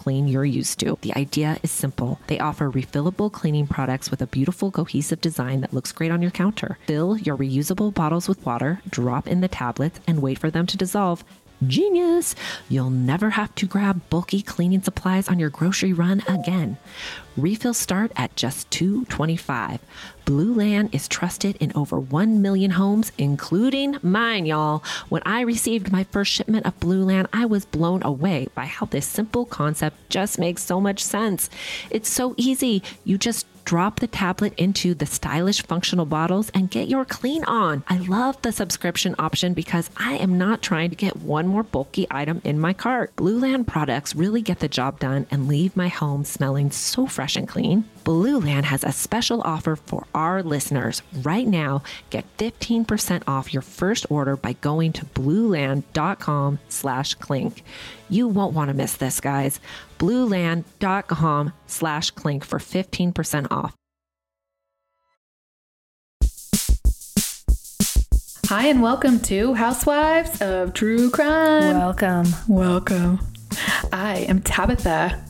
clean you're used to. The idea is simple. They offer refillable cleaning products with a beautiful cohesive design that looks great on your counter. Fill your reusable bottles with water, drop in the tablets, and wait for them to dissolve. Genius! You'll never have to grab bulky cleaning supplies on your grocery run again. Refills start at just $2.25. Blueland is trusted in over 1 million homes, including mine, y'all. When I received my first shipment of Blueland, I was blown away by how this simple concept just makes so much sense. It's so easy. You just drop the tablet into the stylish functional bottles and get your clean on. I love the subscription option because I am not trying to get one more bulky item in my cart. Blueland products really get the job done and leave my home smelling so fresh and clean. Blueland has a special offer for our listeners. Right now, get 15% off your first order by going to blueland.com slash clink. You won't want to miss this, guys. blueland.com slash clink for 15% off. Hi, and welcome to Housewives of True Crime. Welcome. Welcome. I am Tabitha.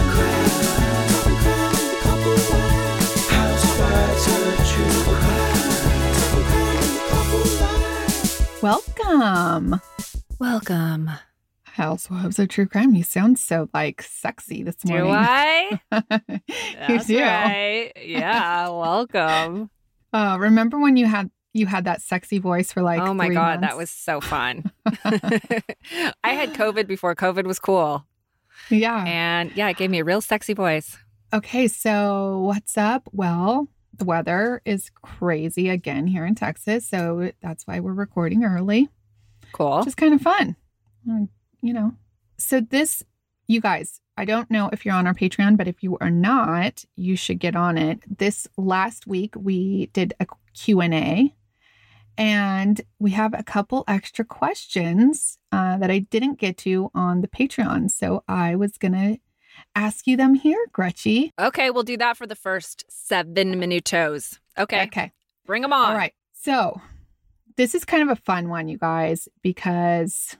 Welcome, Welcome. Housewives of True Crime. You sound so like sexy this morning. Do. I? you That's do. right. Yeah, welcome. Uh, remember when you had you had that sexy voice for like? oh my god, that was so fun. I had COVID before COVID was cool. yeah. And yeah, it gave me a real sexy voice. Okay, so what's up? Well, the weather is crazy again here in Texas, so that's why we're recording early, Cool. is kind of fun. Mm, You know. So this you guys, I don't know if you're on our Patreon, but if you are not, you should get on it. This last week we did a Q&A and we have a couple extra questions uh, that I didn't get to on the Patreon. So I was going to ask you them here, Gretchy. Okay, we'll do that for the first seven minutos. Okay, Okay. bring them on. All right. So this is kind of a fun one, you guys, because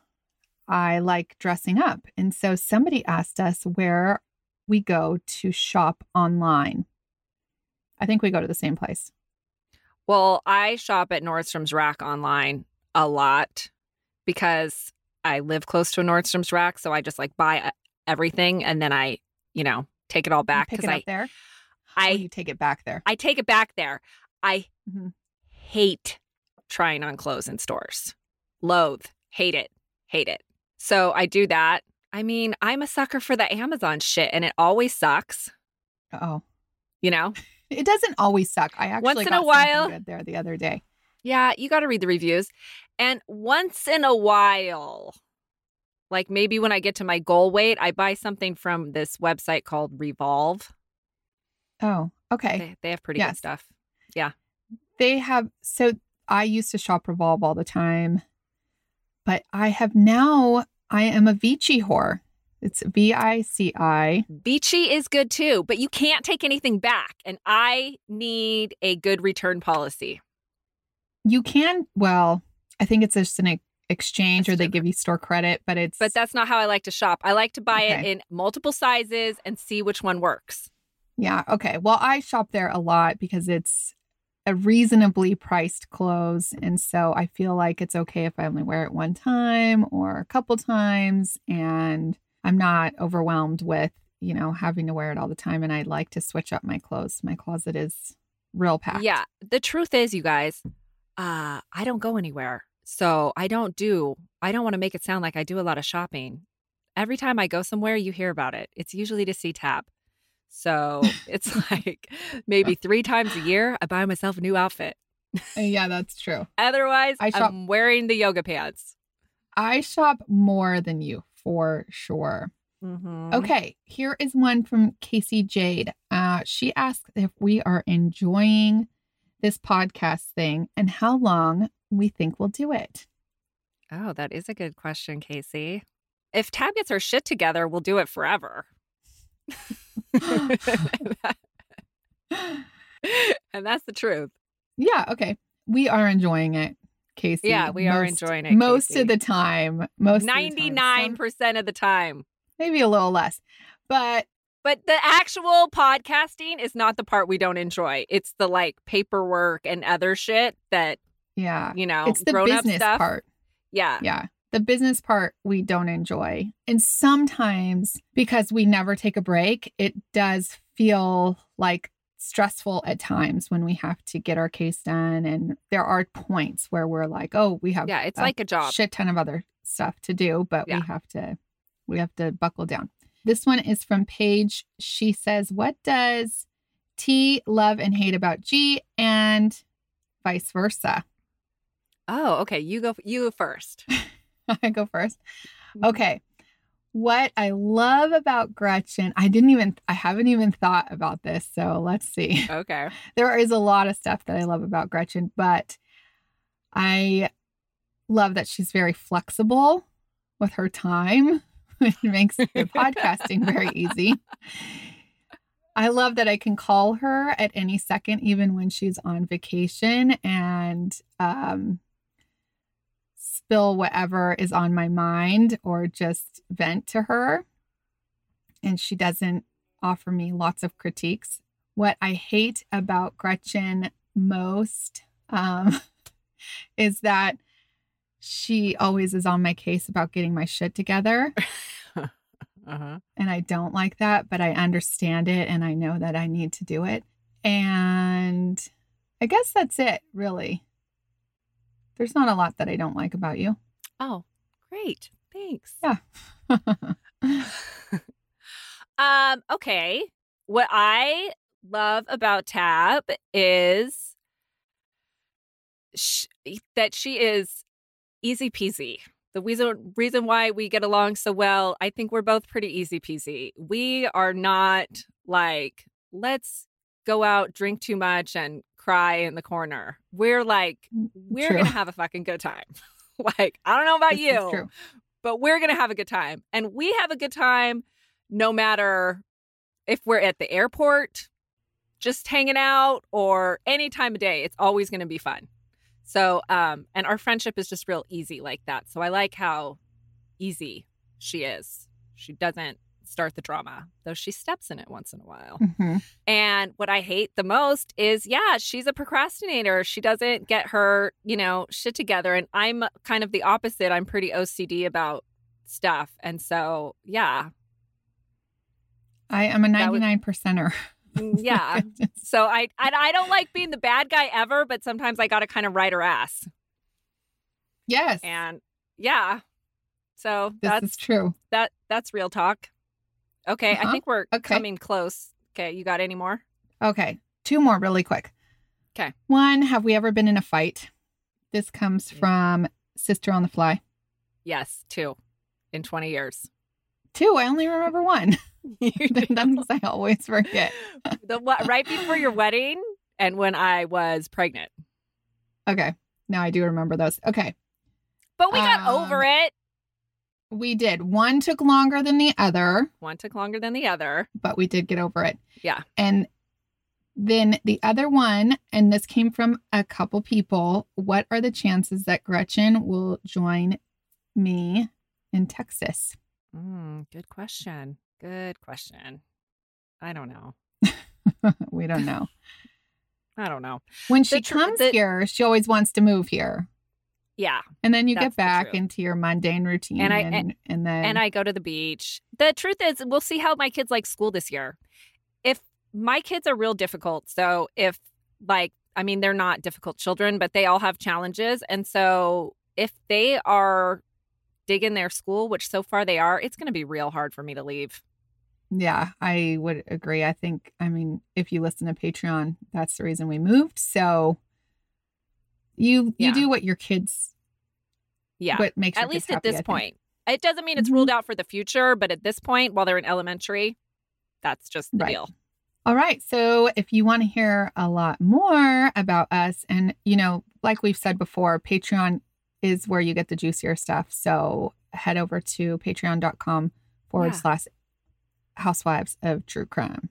I like dressing up. And so somebody asked us where we go to shop online. I think we go to the same place. Well, I shop at Nordstrom's Rack online a lot because I live close to a Nordstrom's Rack. So I just like buy everything and then I, you know, take it all back because I, there. I you take it back there. I take it back there. I Mhm. hate trying on clothes in stores. Loathe, hate it, hate it. So I do that. I mean, I'm a sucker for the Amazon shit and it always sucks, Oh, you know? it doesn't always suck. I actually Once in a while- there the other day. Yeah, you got to read the reviews. And once in a while, like maybe when I get to my goal weight, I buy something from this website called Revolve. Oh, okay. They, they have pretty good stuff. Yeah. They have so I used to shop Revolve all the time, but I have now I am a Vici whore. It's V I C I. Beachy is good too, but you can't take anything back. And I need a good return policy. You can well, I think it's just an ex- exchange or they different. give you store credit, but it's But that's not how I like to shop. I like to buy it in multiple sizes and see which one works. Yeah. Okay. Well, I shop there a lot because it's a reasonably priced clothes. And so I feel like it's okay if I only wear it one time or a couple times. And I'm not overwhelmed with, you know, having to wear it all the time. And I like to switch up my clothes. My closet is real packed. Yeah. The truth is, you guys, uh, I don't go anywhere. So I don't do, I don't want to make it sound like I do a lot of shopping. Every time I go somewhere, you hear about it. It's usually to see Tab. So it's like maybe three times a year, I buy myself a new outfit. Uh, Yeah, that's true. Otherwise, I shop- I'm wearing the yoga pants. I shop more than you for sure. Mhm. Okay, here is one from Casey Jade. Uh, she asked if we are enjoying this podcast thing and how long we think we'll do it. Oh, that is a good question, Casey. If Tab gets her shit together, we'll do it forever. and that's the truth. yeah, okay. We are enjoying it, Casey. Yeah, we are enjoying it, Most Casey. of the time. Most of the time. Some- 99% of the time. maybe a little less. But But the actual podcasting is not the part we don't enjoy. It's the like paperwork and other shit that, yeah, you know, it's the business stuff. part. Yeah. Yeah. The business part we don't enjoy. And sometimes because we never take a break, it does feel like stressful at times when we have to get our case done. And there are points where we're like, oh, we have Yeah. It's a like a job. shit ton of other stuff to do, but Yeah. we have to we have to buckle down. This one is from Paige. She says, What does T love and hate about G and vice versa? Oh, okay. You go, you first. I go first. Okay. What I love about Gretchen, I didn't even, I haven't even thought about this. So let's see. Okay. There is a lot of stuff that I love about Gretchen, but I love that she's very flexible with her time, which makes the podcasting very easy. I love that I can call her at any second, even when she's on vacation, and um, spill whatever is on my mind or just vent to her. And she doesn't offer me lots of critiques. What I hate about Gretchen most um, is that she always is on my case about getting my shit together. Uh-huh. And I don't like that, but I understand it and I know that I need to do it. And I guess that's it, really. There's not a lot that I don't like about you. Oh, great. Thanks. Yeah. Um, okay. What I love about Tab is sh- that she is easy peasy. The reason reason why we get along so well, I think we're both pretty easy peasy. We are not like let's go out, drink too much, and cry in the corner. We're like we're True. gonna have a fucking good time. like I don't know about This you, but we're going to have a good time. And we have a good time no matter if we're at the airport, just hanging out, or any time of day. It's always going to be fun. So, um, and our friendship is just real easy like that. So I like how easy she is. She doesn't start the drama, though she steps in it once in a while. Mhm. And what I hate the most is, yeah, she's a procrastinator. She doesn't get her, you know, shit together. And I'm kind of the opposite. I'm pretty OCD about stuff. And so, yeah, I am a would- 99 percenter. Mm, yeah. so I, I I don't like being the bad guy ever, but sometimes I got to kind of ride her ass. yes. And yeah, so this that's is true. that that's real talk. Okay, I Uh-huh. think we're Okay. coming close. Okay, you got any more? Okay, two more really quick. Okay. One, have we ever been in a fight? This comes from Sister on the Fly. Yes, two in 20 years. Two, I only remember one. That's I always forget. the what right before your wedding and when I was pregnant. Okay, now I do remember those. Okay, But we got Um, over it. We did. One took longer than the other, One took longer than the other. but we did get over it. Yeah. And then the other one, and this came from a couple people. What are the chances that Gretchen will join me in Texas? Mm, good question. Good question. I don't know. we don't know. I don't know. When she tr- comes the- here, she always wants to move here. Yeah. And then you get back into your mundane routine. And I- and, and then and I go to the beach. The truth is, we'll see how my kids like school this year. If my kids are real difficult, so if like, I mean, they're not difficult children, but they all have challenges. And so if they are digging their school, which so far they are, it's going to be real hard for me to leave. Yeah, I would agree. I think, I mean, if you listen to Patreon, that's the reason we moved. So you you do what your kids, Yeah. what makes at least at this point. It doesn't mean it's Mhm. ruled out for the future, but at this point, while they're in elementary, that's just the Right. deal. All right. So if you want to hear a lot more about us, and you know, like we've said before, Patreon is where you get the juicier stuff. So head over to patreon.com forward Yeah. slash housewives of true crime.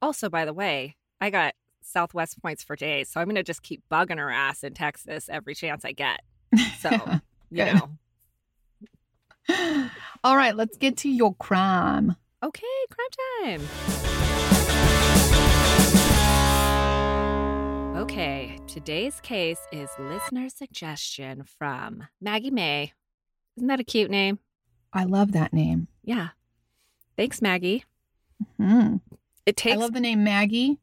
Also, by the way, I got Southwest points for days, so I'm going to just keep bugging her ass in Texas every chance I get. So, you know. All right, let's get to your crime. Okay, crime time. Okay, today's case is listener suggestion from Maggie May. Isn't that a cute name? I love that name. Yeah. Thanks, Maggie. Hmm. It takes I love the name Maggie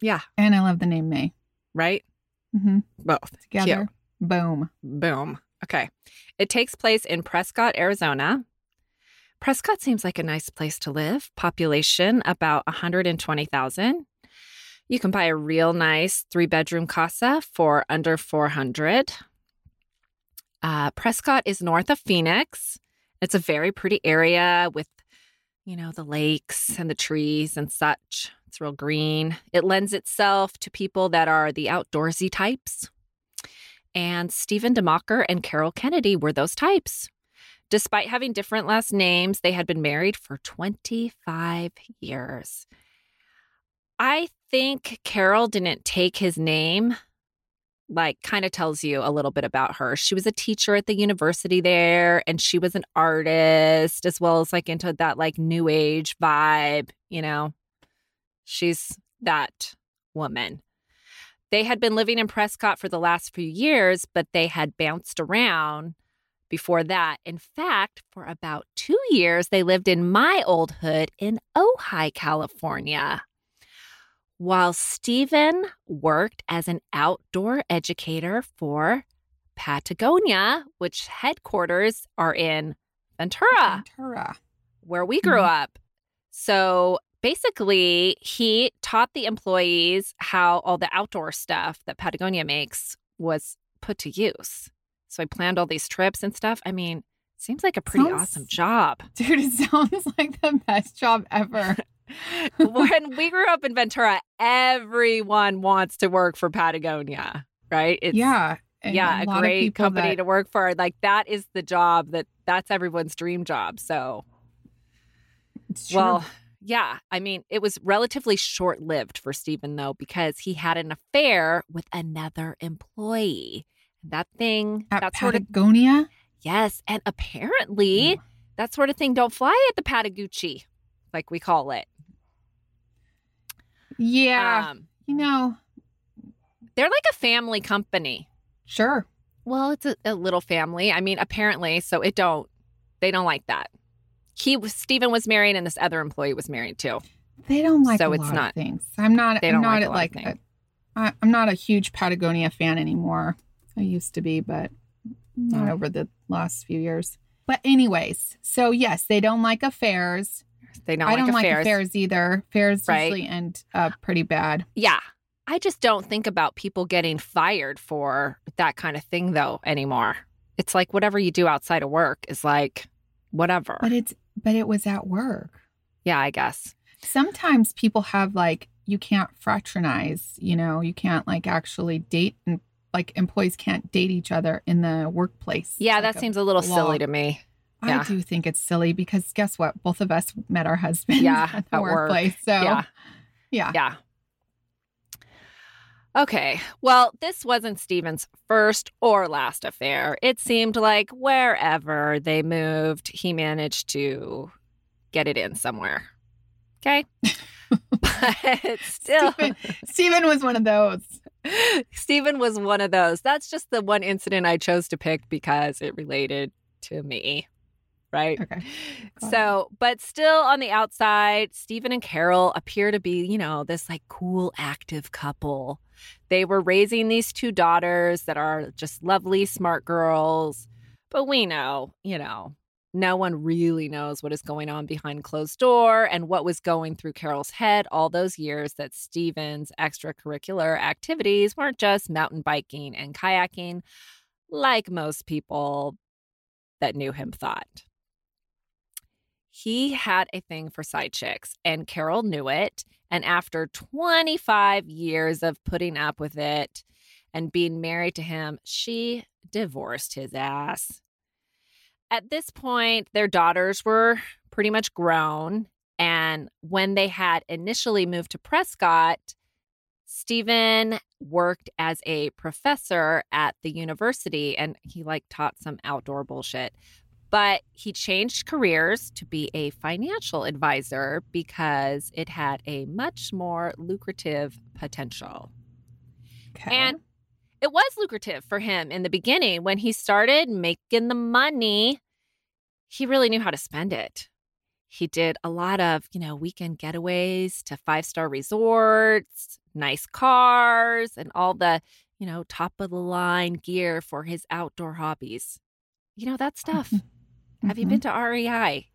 yeah, and I love the name May. right? hmm Both. Together, boom. Boom. Okay. It takes place in Prescott, Arizona. Prescott seems like a nice place to live. Population about 120,000. You can buy a real nice three bedroom casa for under 400. Uh, Prescott is north of Phoenix. It's a very pretty area with, you know, the lakes and the trees and such. It's real green. It lends itself to people that are the outdoorsy types. And Stephen DeMocker and Carol Kennedy were those types. Despite having different last names, they had been married for 25 years. I think Carol didn't take his name, like, kind of tells you a little bit about her. She was a teacher at the university there, and she was an artist as well as like into that like new age vibe, you know. She's that woman. They had been living in Prescott for the last few years, but they had bounced around before that. In fact, for about two years, they lived in my old hood in Ojai, California. While Stephen worked as an outdoor educator for Patagonia, which headquarters are in Ventura Ventura. where we grew Mhm. up. So basically, he taught the employees how all the outdoor stuff that Patagonia makes was put to use. So I planned all these trips and stuff. I mean, seems like a pretty Sounds- awesome job. Dude, it sounds like the best job ever. when we grew up in Ventura, everyone wants to work for Patagonia, right? It's, yeah. yeah, a, of great company that- to work for. Like that is the job that that's everyone's dream job. So It's true. Well, yeah. I mean, it was relatively short lived for Stephen, though, because he had an affair with another employee. That thing, at that sort of, Patagonia. yes. And apparently, Ooh. that sort of thing don't fly at the Patagucci, like we call it. Yeah. Um, you know, they're like a family company. sure. Well, it's a, a little family. I mean, apparently, so it don't, they don't like that. He was, Stephen was married and this other employee was married too. They don't like So it's not- things. I'm not. they I'm don't like a like a, I, I'm not a huge Patagonia fan anymore. I used to be, but not Mm. over the last few years. But anyways, so yes, they don't like affairs. They don't I don't like affairs. affairs either. Affairs Right. usually end up pretty bad. Yeah. I just don't think about people getting fired for that kind of thing though anymore. It's like whatever you do outside of work is like whatever. But it's but it was at work. yeah, I guess. Sometimes people have like you can't fraternize, you know, you can't like actually date and like employees can't date each other in the workplace. Yeah, Like that a- seems a little law. silly to me. I do think it's silly because guess what? Both of us met our husbands Yeah, at the at work. workplace. So Yeah. yeah. Yeah. Okay. Well, this wasn't Steven's first or last affair. It seemed like wherever they moved, he managed to get it in somewhere. Okay. but still, Stephen, Stephen was one of those. Stephen was one of those. That's just the one incident I chose to pick because it related to me. Right. Okay. Got it. So, but still on the outside, Stephen and Carol appear to be, you know, this like cool, active couple. They were raising these two daughters that are just lovely, smart girls. But we know, you know, no one really knows what is going on behind closed door and what was going through Carol's head all those years that Stephen's extracurricular activities weren't just mountain biking and kayaking, like most people that knew him thought he had a thing for side chicks, and Carol knew it. And after 25 years of putting up with it and being married to him, she divorced his ass. At this point, their daughters were pretty much grown. And when they had initially moved to Prescott, Stephen worked as a professor at the university and he like taught some outdoor bullshit but he changed careers to be a financial advisor because it had a much more lucrative potential. Okay. And it was lucrative for him in the beginning when he started making the money. He really knew how to spend it. He did a lot of, you know, weekend getaways to five-star resorts, nice cars, and all the, you know, top of the line gear for his outdoor hobbies. You know, that stuff. Have you Mhm. been to REI?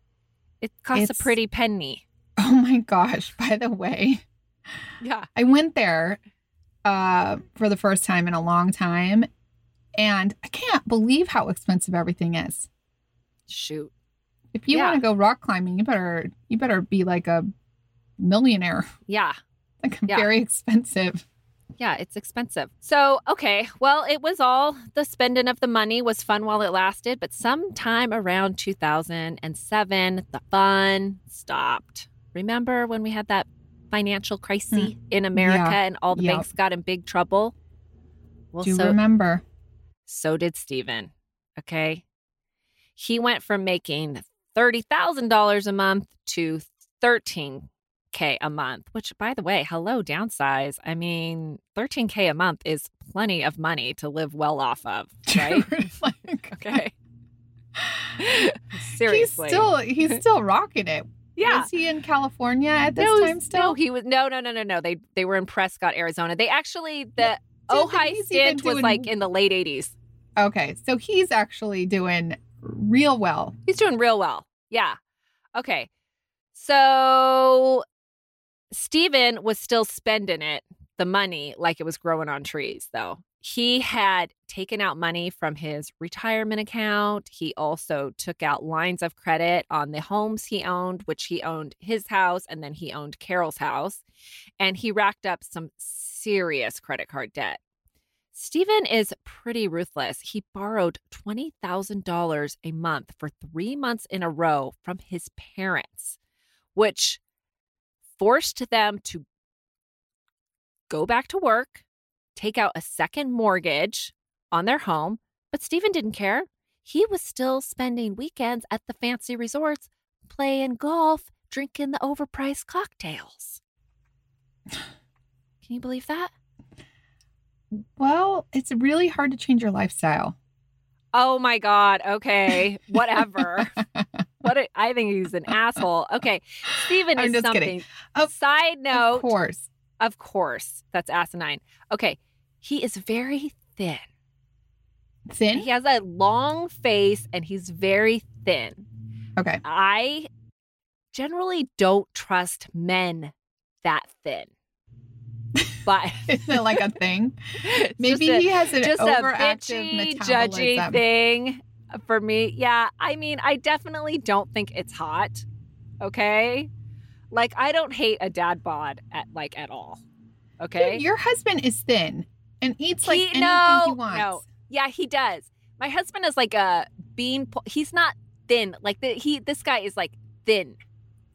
It costs It's- a pretty penny. Oh my gosh. By the way, Yeah. I went there uh, for the first time in a long time. And I can't believe how expensive everything is. Shoot. If you Yeah. want to go rock climbing, you better you better be like a millionaire. Yeah. Like Yeah. very expensive. Yeah, it's expensive. So, okay. Well, it was all the spending of the money was fun while it lasted, but sometime around 2007, the fun stopped. Remember when we had that financial crisis mm. in America. Yeah. and all the Yep. banks got in big trouble? Well, Do you so remember? So did Steven. Okay. He went from making $30,000 a month to 13K a month, which, by the way, hello, downsize. I mean, 13K a month is plenty of money to live well off of, right? Like, okay. He's still he's still rocking it. yeah. Was he in California at this no, time still? no, he was no, no, no, no, no. They they were in Prescott, Arizona. They actually the Yeah. Ojai stint was doing- like in the late '80s. Okay, so he's actually doing real well. He's doing real well. Yeah. Okay. So Steven was still spending it, the money, like it was growing on trees, though. He had taken out money from his retirement account. He also took out lines of credit on the homes he owned, which he owned his house and then he owned Carol's house. And he racked up some serious credit card debt. Stephen is pretty ruthless. He borrowed $20,000 a month for three months in a row from his parents, which forced them to go back to work, take out a second mortgage on their home. But Stephen didn't care. He was still spending weekends at the fancy resorts, playing golf, drinking the overpriced cocktails. Can you believe that? Well, it's really hard to change your lifestyle. Oh my God. Okay. Whatever. what a, I think he's an asshole. Okay. Steven I'm is just something. kidding. Of- Side note. Of course. Of course. That's asinine. Okay. He is very thin. Thin? He has a long face and he's very thin. Okay. I generally don't trust men that thin. But Is it like a thing? Maybe a- he has an just a overactive bitchy, metabolism. judgy thing Uh, for me. Yeah, I mean, I definitely don't think it's hot. Okay, like I don't hate a dad bod at like at all. Okay, Dude, your husband is thin and eats like He- anything no, he wants. no. yeah, he does. My husband is like a bean. Po- he's not thin. Like the, he, this guy is like thin.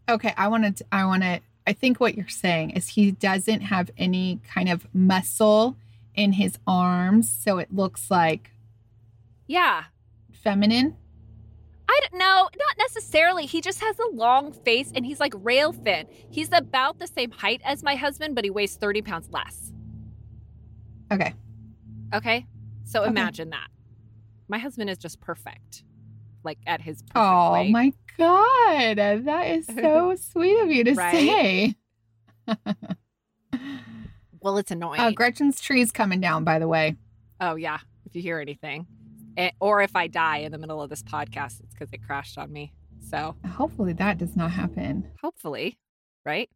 Okay, I want to. I want to. I think what you're saying is he doesn't have any kind of muscle in his arms, so it looks like Yeah, feminine. I don't know, not necessarily. He just has a long face and he's like rail thin. He's about the same height as my husband, but he weighs 30 pounds less. Okay, Okay. So Okay. imagine that. My husband is just perfect, like at his perfect Oh weight. my god, that is so sweet of you to say. Well, it's annoying. Uh, Gretchen's tree's coming down, by the way. oh, yeah. If you hear anything. Eh, or if I die in the middle of this podcast, it's because it crashed on me. So Hopefully, that does not happen. hopefully, right?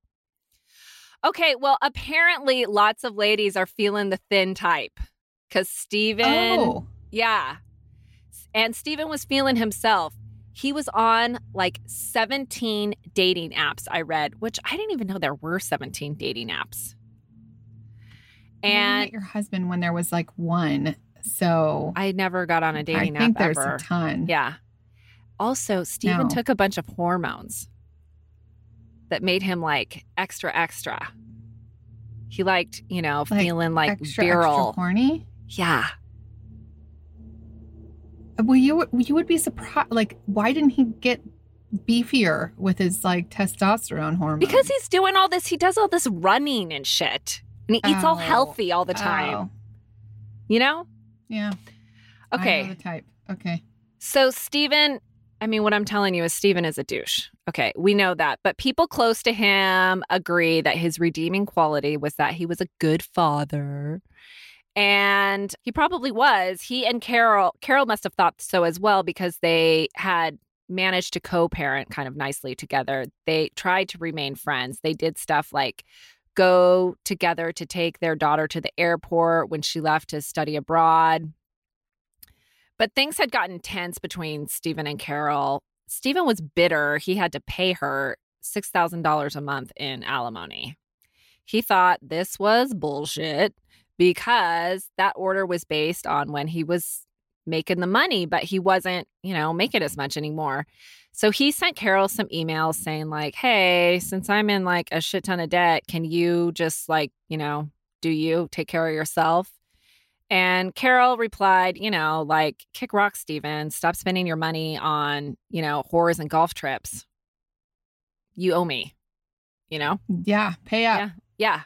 Okay. Well, apparently, lots of ladies are feeling the thin type because Steven. Oh, Yeah. And Steven was feeling himself. He was on like 17 dating apps, I read, which I didn't even know there were 17 dating apps. and And your husband when there was like one. So I never got on a dating I think app there's ever. a ton. Yeah. Also, Stephen No. took a bunch of hormones that made him like extra, extra. He liked, you know, Like feeling like extra, virile. extra horny. yeah. Uh, well, you you would be surprised. Like, why didn't he get beefier with his like testosterone hormone? Because he's doing all this, he does all this running and shit. And he eats all Oh. healthy all the time. Oh, You know? Yeah. Okay. the type. Okay. So Stephen, I mean, what I'm telling you is Stephen is a douche. Okay, we know that. But people close to him agree that his redeeming quality was that he was a good father. And he probably was. He and Carol, Carol must have thought so as well because they had managed to co parent kind of nicely together. They tried to remain friends. They did stuff like go together to take their daughter to the airport when she left to study abroad. But things had gotten tense between Stephen and Carol. Stephen was bitter. He had to pay her $6,000 a month in alimony. He thought this was bullshit because that order was based on when he was making the money, but he wasn't, you know, making as much anymore. So he sent Carol some emails saying, like, hey, since I'm in like a shit ton of debt, can you just like, you know, do you take care of yourself? And Carol replied, you know, like, kick rock, Steven. Stop spending your money on, you know, whores and golf trips. You owe me, you know? Yeah. Pay up. Yeah. Yeah.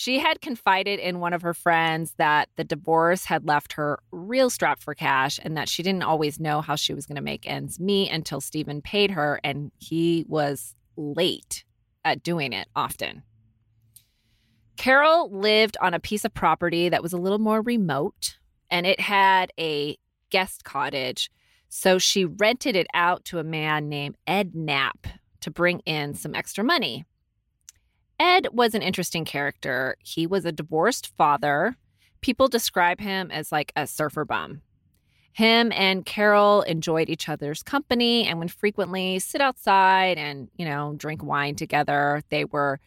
She had confided in one of her friends that the divorce had left her real strapped for cash and that she didn't always know how she was going to make ends meet until Stephen paid her and he was late at doing it often. Carol lived on a piece of property that was a little more remote and it had a guest cottage. So she rented it out to a man named Ed Knapp to bring in some extra money. Ed was an interesting character. He was a divorced father. People describe him as like a surfer bum. Him and Carol enjoyed each other's company and would frequently sit outside and, you know, drink wine together. They were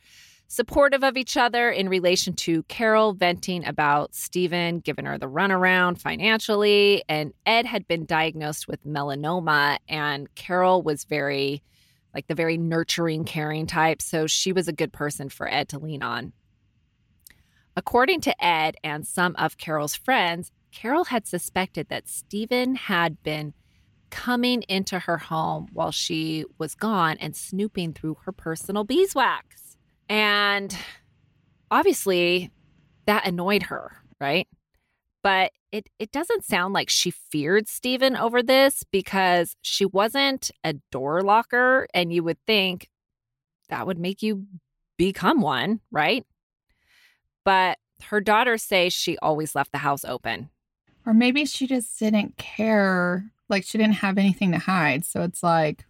supportive of each other in relation to Carol venting about Stephen giving her the runaround financially. And Ed had been diagnosed with melanoma, and Carol was very like the very nurturing, caring type. So she was a good person for Ed to lean on. According to Ed and some of Carol's friends, Carol had suspected that Stephen had been coming into her home while she was gone and snooping through her personal beeswax. And obviously, that annoyed her, right? But it, it doesn't sound like she feared Stephen over this because she wasn't a door locker, and you would think that would make you become one, right? But her daughters say she always left the house open. Or maybe she just didn't care. Like she didn't have anything to hide. So it's like,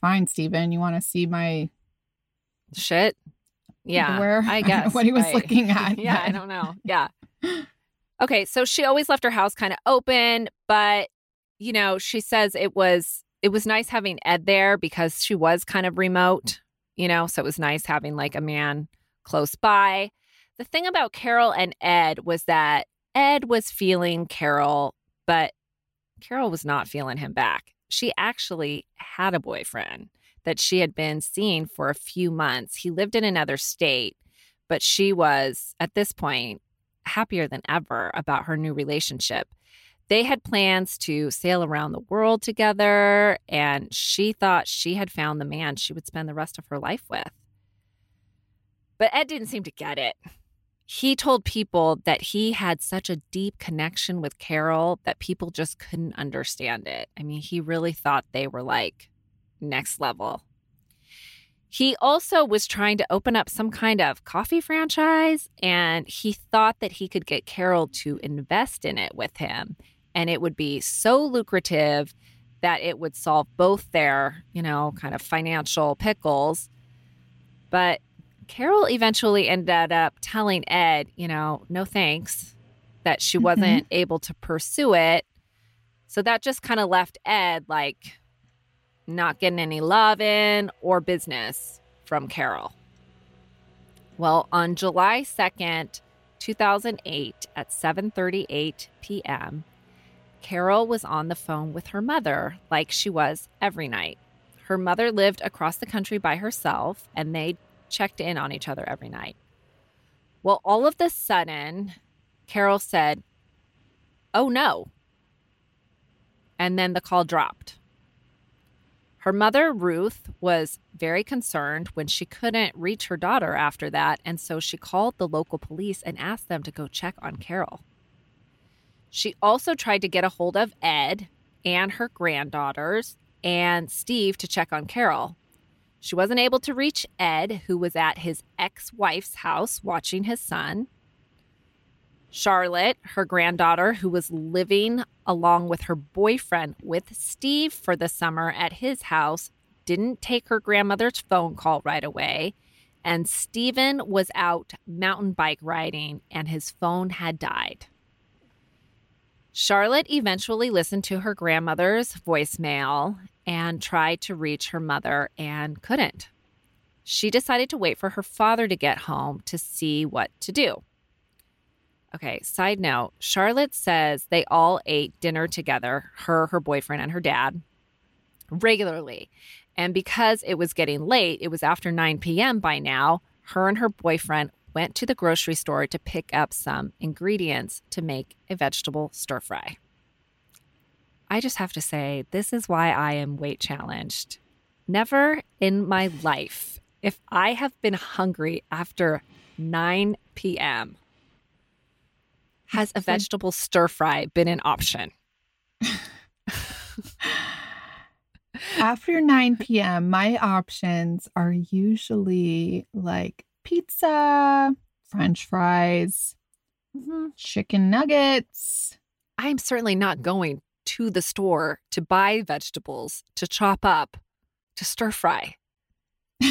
fine, Steven, you want to see my Shit. Yeah. Where I guess. what he was right. looking at. yeah, I don't know. Yeah. Okay, so she always left her house kind of open, but you know, she says it was it was nice having Ed there because she was kind of remote, you know, so it was nice having like a man close by. The thing about Carol and Ed was that Ed was feeling Carol, but Carol was not feeling him back. She actually had a boyfriend that she had been seeing for a few months. He lived in another state, but she was at this point happier than ever about her new relationship. They had plans to sail around the world together, and she thought she had found the man she would spend the rest of her life with. But Ed didn't seem to get it. He told people that he had such a deep connection with Carol that people just couldn't understand it. I mean, he really thought they were like next level. He also was trying to open up some kind of coffee franchise, and he thought that he could get Carol to invest in it with him. And it would be so lucrative that it would solve both their, you know, kind of financial pickles. But Carol eventually ended up telling Ed, you know, no thanks, that she mm-hmm. wasn't able to pursue it. So that just kind of left Ed like, not getting any love in or business from Carol. Well, on July 2nd, 2008 at 7:38 p.m., Carol was on the phone with her mother like she was every night. Her mother lived across the country by herself and they checked in on each other every night. Well, all of the sudden, Carol said, "Oh no." And then the call dropped. Her mother, Ruth, was very concerned when she couldn't reach her daughter after that, and so she called the local police and asked them to go check on Carol. She also tried to get a hold of Ed and her granddaughters and Steve to check on Carol. She wasn't able to reach Ed, who was at his ex wife's house watching his son. Charlotte, her granddaughter, who was living along with her boyfriend with Steve for the summer at his house, didn't take her grandmother's phone call right away. And Stephen was out mountain bike riding and his phone had died. Charlotte eventually listened to her grandmother's voicemail and tried to reach her mother and couldn't. She decided to wait for her father to get home to see what to do. Okay, side note Charlotte says they all ate dinner together, her, her boyfriend, and her dad, regularly. And because it was getting late, it was after 9 p.m. by now, her and her boyfriend went to the grocery store to pick up some ingredients to make a vegetable stir fry. I just have to say, this is why I am weight challenged. Never in my life, if I have been hungry after 9 p.m., has a vegetable stir fry been an option? After 9 p.m., my options are usually like pizza, french fries, mm-hmm. chicken nuggets. I'm certainly not going to the store to buy vegetables to chop up to stir fry.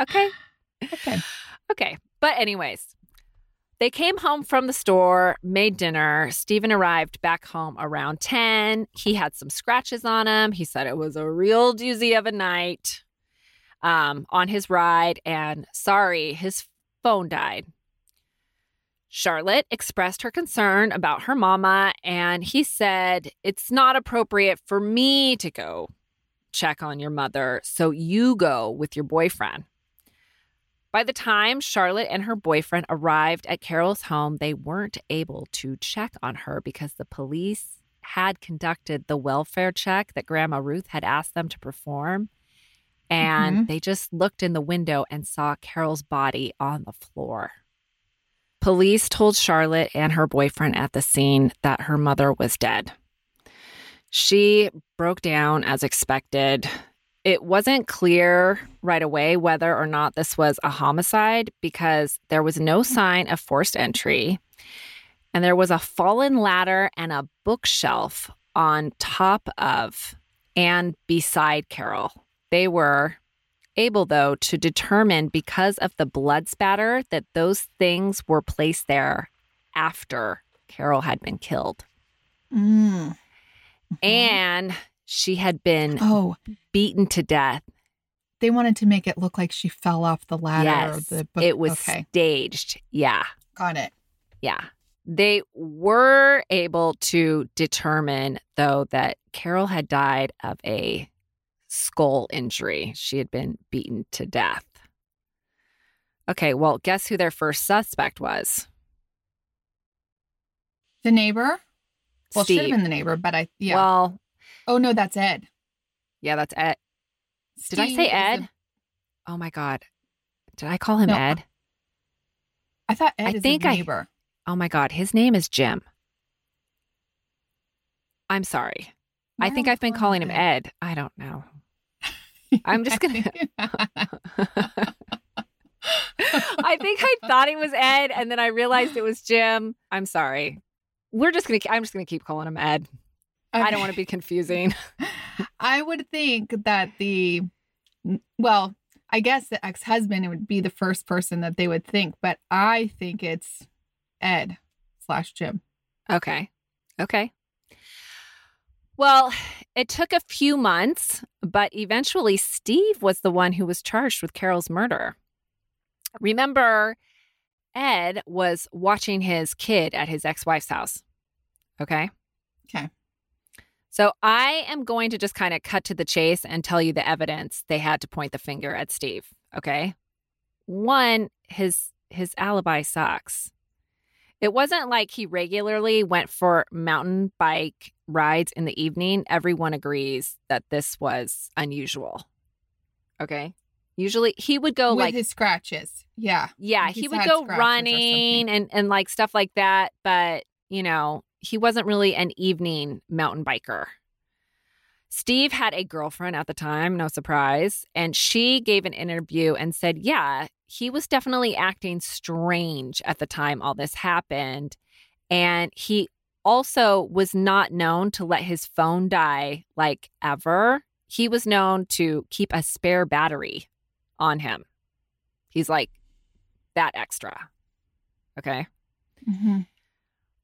okay. Okay. Okay. But, anyways, they came home from the store, made dinner. Stephen arrived back home around 10. He had some scratches on him. He said it was a real doozy of a night um, on his ride. And sorry, his phone died. Charlotte expressed her concern about her mama, and he said, It's not appropriate for me to go check on your mother, so you go with your boyfriend. By the time Charlotte and her boyfriend arrived at Carol's home, they weren't able to check on her because the police had conducted the welfare check that Grandma Ruth had asked them to perform. And mm-hmm. they just looked in the window and saw Carol's body on the floor. Police told Charlotte and her boyfriend at the scene that her mother was dead. She broke down as expected. It wasn't clear right away whether or not this was a homicide because there was no sign of forced entry. And there was a fallen ladder and a bookshelf on top of and beside Carol. They were able, though, to determine because of the blood spatter that those things were placed there after Carol had been killed. Mm. And she had been oh, beaten to death. they wanted to make it look like she fell off the ladder. yes, the it was okay. staged. Yeah. Got it. Yeah. They were able to determine, though, that Carol had died of a skull injury. She had been beaten to death. Okay, well, guess who their first suspect was? The neighbor. Well, should have been the neighbor, but I yeah. Well, oh no, that's Ed. yeah, that's Ed. Did I say is the- Ed? Oh my God. Did I call him No, uh, Ed? I thought Ed I is think the I- neighbor. Oh my God. His name is Jim. I'm sorry. Why I think I've been calling him Ed. I don't know. I'm just gonna- I think I thought it was Ed, and then I realized it was Jim. I'm sorry. We're just gonna. I'm just gonna keep calling him Ed. I don't want to be confusing. I would think that the, well, I guess the ex husband would be the first person that they would think, but I think it's Ed slash Jim. Okay. Okay. Well, it took a few months, but eventually Steve was the one who was charged with Carol's murder. Remember, Ed was watching his kid at his ex wife's house. Okay. Okay. So I am going to just kind of cut to the chase and tell you the evidence they had to point the finger at Steve. Okay. One, his his alibi sucks. It wasn't like he regularly went for mountain bike rides in the evening. Everyone agrees that this was unusual. Okay. Usually he would go With like his scratches. Yeah. yeah, He's he would go running and and like stuff like that, but you know, he wasn't really an evening mountain biker. Steve had a girlfriend at the time, no surprise, and she gave an interview and said, "Yeah, he was definitely acting strange at the time all this happened, and he also was not known to let his phone die like ever. He was known to keep a spare battery on him. He's like that extra. Okay. hmm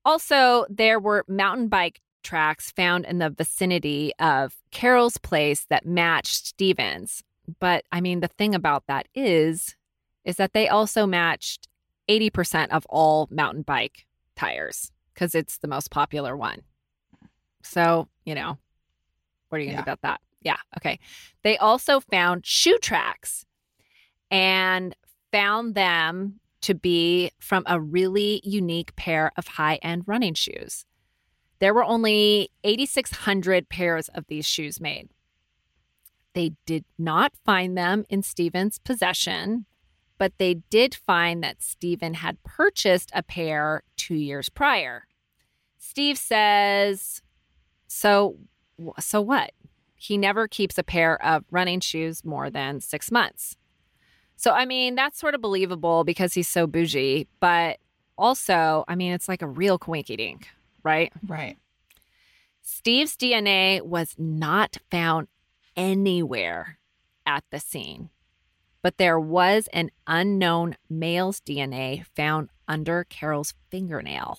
Also, there were mountain bike tracks found in the vicinity of Carol's place that matched Stevens. But I mean, the thing about that is, is that they also matched 80% of all mountain bike tires because it's the most popular one. So, you know, what are you going to Yeah. do about that? Yeah. Okay. They also found shoe tracks and found them to be from a really unique pair of high end running shoes. There were only 8,600 pairs of these shoes made. They did not find them in Stephen's possession, but they did find that Stephen had purchased a pair two years prior. Steve says, "So, so what? He never keeps a pair of running shoes more than six months." So, I mean, that's sort of believable because he's so bougie, but also, I mean, it's like a real coinky dink, right? Right. Steve's DNA was not found anywhere at the scene, but there was an unknown male's DNA found under Carol's fingernail.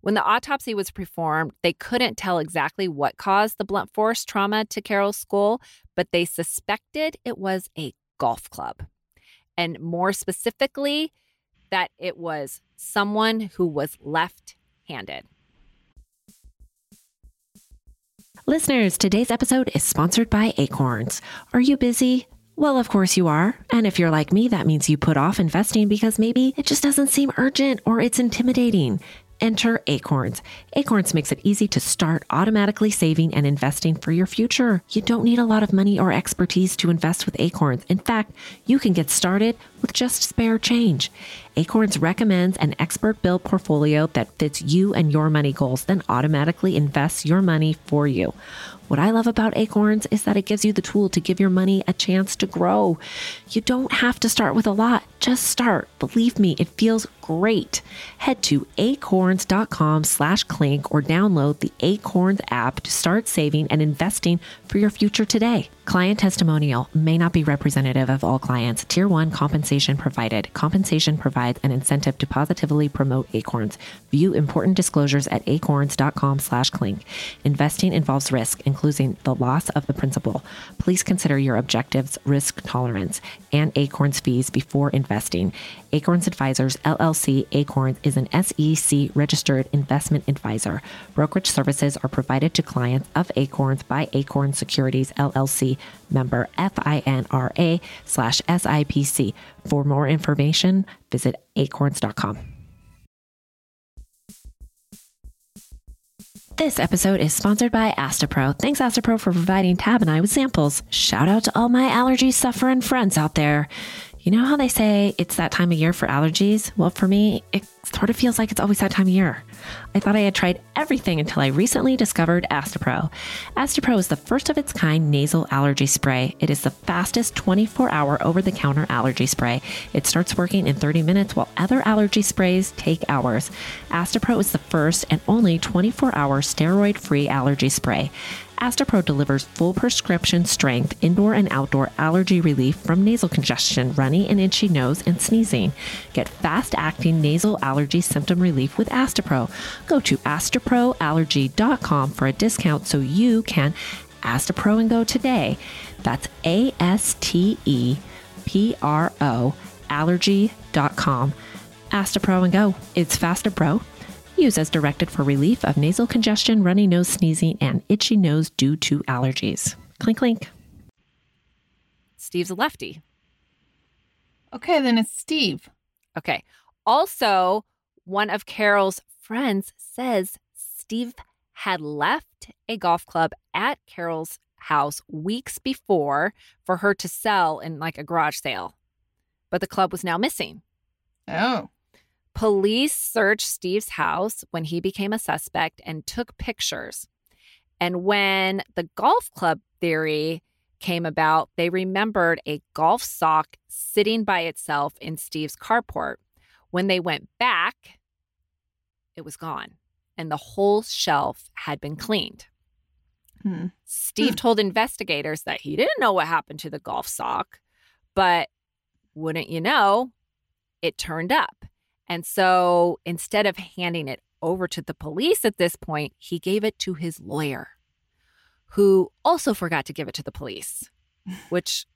When the autopsy was performed, they couldn't tell exactly what caused the blunt force trauma to Carol's skull, but they suspected it was a golf club. And more specifically, that it was someone who was left handed. Listeners, today's episode is sponsored by Acorns. Are you busy? Well, of course you are. And if you're like me, that means you put off investing because maybe it just doesn't seem urgent or it's intimidating. Enter Acorns. Acorns makes it easy to start automatically saving and investing for your future. You don't need a lot of money or expertise to invest with Acorns. In fact, you can get started with just spare change. Acorns recommends an expert built portfolio that fits you and your money goals, then automatically invests your money for you. What I love about Acorns is that it gives you the tool to give your money a chance to grow. You don't have to start with a lot, just start. Believe me, it feels great. Head to acorns.com slash clink or download the Acorns app to start saving and investing for your future today. Client testimonial may not be representative of all clients. Tier 1 compensation provided. Compensation provides an incentive to positively promote Acorns. View important disclosures at acorns.com slash clink. Investing involves risk, including the loss of the principal. Please consider your objectives, risk tolerance, and Acorns fees before investing. Acorns Advisors LLC Acorns is an SEC registered investment advisor. Brokerage services are provided to clients of Acorns by Acorns Securities LLC member FINRA slash SIPC. For more information, visit acorns.com. This episode is sponsored by Astepro. Thanks, Astepro, for providing Tab and I with samples. Shout out to all my allergy suffering friends out there. You know how they say it's that time of year for allergies? Well, for me, it sort of feels like it's always that time of year. I thought I had tried everything until I recently discovered Astepro. Astepro is the first of its kind nasal allergy spray. It is the fastest 24 hour over the counter allergy spray. It starts working in 30 minutes while other allergy sprays take hours. Astepro is the first and only 24 hour steroid free allergy spray. Astepro delivers full prescription strength indoor and outdoor allergy relief from nasal congestion, runny and itchy nose, and sneezing. Get fast acting nasal allergy symptom relief with Astepro. Go to asteproallergy.com for a discount so you can Astepro and go today. That's A S T E P R O allergy.com. Astepro and go. It's faster, bro. Use as directed for relief of nasal congestion, runny nose, sneezing, and itchy nose due to allergies. Clink, clink. Steve's a lefty. Okay, then it's Steve. Okay. Also, one of Carol's friends says Steve had left a golf club at Carol's house weeks before for her to sell in like a garage sale. But the club was now missing. Oh. Police searched Steve's house when he became a suspect and took pictures. And when the golf club theory came about, they remembered a golf sock sitting by itself in Steve's carport. When they went back, it was gone, and the whole shelf had been cleaned. Hmm. Steve Hmm. told investigators that he didn't know what happened to the golf sock, but wouldn't you know, it turned up. And so instead of handing it over to the police at this point, he gave it to his lawyer, who also forgot to give it to the police, which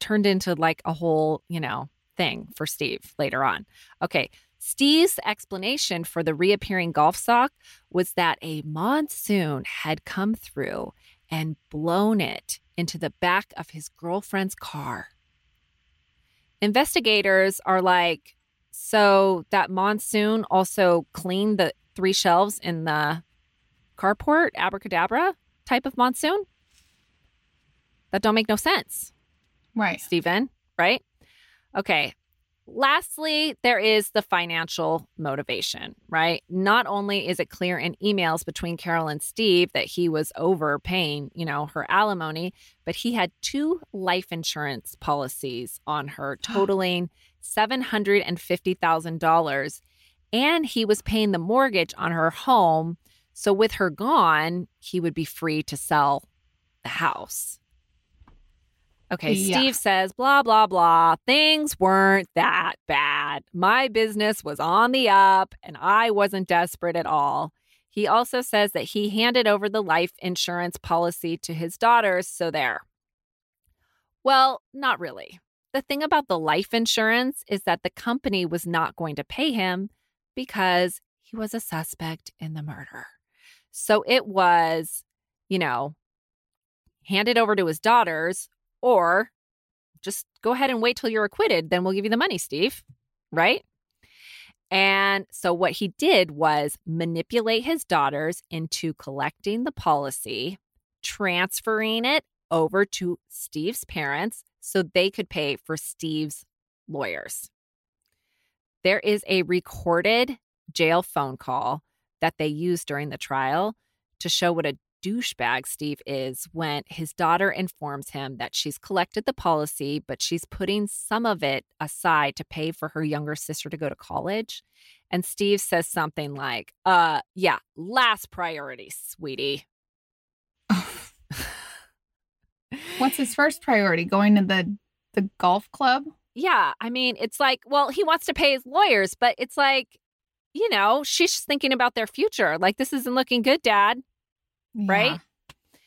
turned into like a whole, you know, thing for Steve later on. Okay. Steve's explanation for the reappearing golf sock was that a monsoon had come through and blown it into the back of his girlfriend's car. Investigators are like, so that monsoon also cleaned the three shelves in the carport, abracadabra type of monsoon? That don't make no sense. Right. Stephen, right? Okay. Lastly, there is the financial motivation, right? Not only is it clear in emails between Carol and Steve that he was overpaying, you know, her alimony, but he had two life insurance policies on her totaling $750,000 and he was paying the mortgage on her home, so with her gone, he would be free to sell the house. Okay, Yeah. Steve says, blah, blah, blah. Things weren't that bad. My business was on the up and I wasn't desperate at all. He also says that he handed over the life insurance policy to his daughters, so there. Well, not really. The thing about the life insurance is that the company was not going to pay him because he was a suspect in the murder. So it was, you know, handed over to his daughters or just go ahead and wait till you're acquitted. Then we'll give you the money, Steve. Right. And so what he did was manipulate his daughters into collecting the policy, transferring it over to Steve's parents so they could pay for Steve's lawyers. there is a recorded jail phone call that they used during the trial to show what a douchebag Steve is when his daughter informs him that she's collected the policy, but she's putting some of it aside to pay for her younger sister to go to college. And Steve says something like, uh, yeah, last priority, sweetie. What's his first priority? Going to the the golf club? Yeah, I mean, it's like, well, he wants to pay his lawyers, but it's like, you know, she's just thinking about their future. Like, this isn't looking good, dad. Right?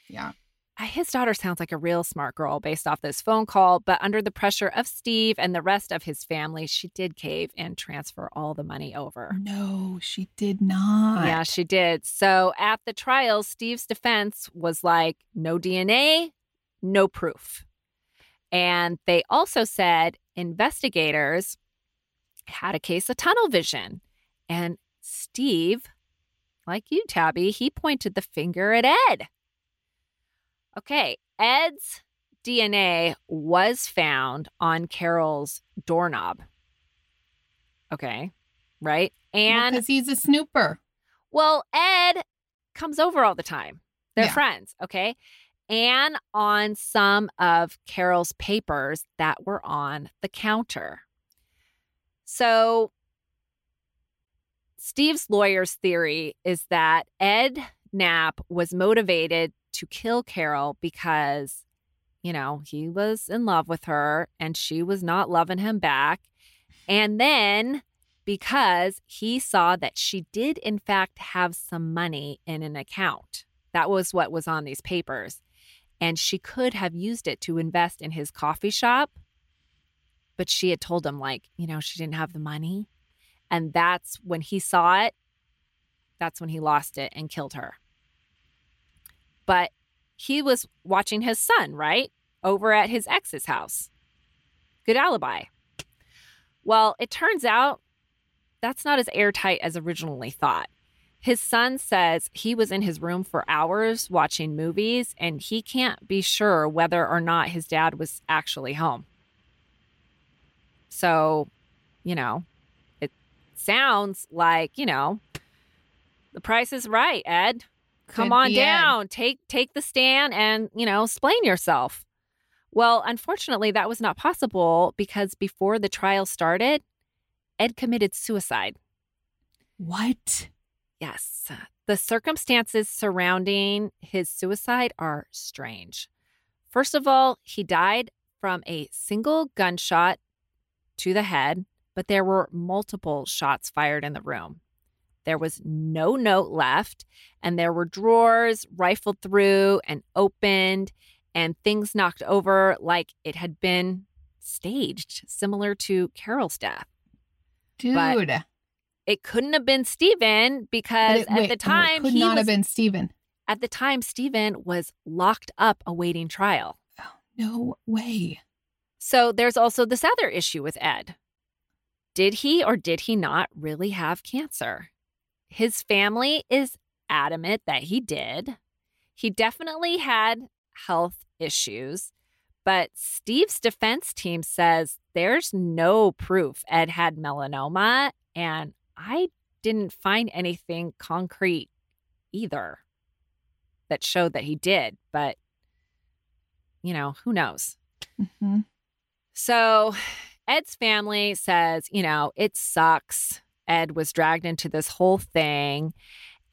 Yeah. His daughter sounds like a real smart girl based off this phone call, but under the pressure of Steve and the rest of his family, she did cave and transfer all the money over. No, she did not. Yeah, she did. So at the trial, Steve's defense was like no DNA, no proof. And they also said investigators had a case of tunnel vision. And Steve, like you, Tabby, he pointed the finger at Ed. Okay, Ed's DNA was found on Carol's doorknob. Okay, right? And because he's a snooper. well, Ed comes over all the time. They're Yeah. friends, okay? And on some of Carol's papers that were on the counter. So, Steve's lawyer's theory is that Ed Knapp was motivated to kill Carol because, you know, he was in love with her and she was not loving him back. And then because he saw that she did, in fact, have some money in an account. That was what was on these papers. And she could have used it to invest in his coffee shop. But she had told him, like, you know, she didn't have the money. And that's when he saw it, that's when he lost it and killed her. But he was watching his son, right? Over at his ex's house. Good alibi. Well, it turns out that's not as airtight as originally thought. His son says he was in his room for hours watching movies and he can't be sure whether or not his dad was actually home. So, you know, sounds like, you know, the price is right, Ed. Come Could on be Ed. down. Take take the stand and, you know, explain yourself. Well, unfortunately, that was not possible because before the trial started, Ed committed suicide. What? Yes. The circumstances surrounding his suicide are strange. First of all, he died from a single gunshot to the head, but there were multiple shots fired in the room. There was no note left, and there were drawers rifled through and opened, and things knocked over like it had been staged, similar to Carol's death. Dude. But It couldn't have been Stephen But because it- at wait, the oh, it time could he not was, have been Steven. at the time Stephen was locked up awaiting trial. Oh, no way. So there's also this other issue with Ed. Did he or did he not really have cancer? His family is adamant that he did. He definitely had health issues, but Steve's defense team says there's no proof Ed had melanoma, and I didn't find anything concrete either that showed that he did, but you know, who knows? hmm So Ed's family says, you know, it sucks. Ed was dragged into this whole thing,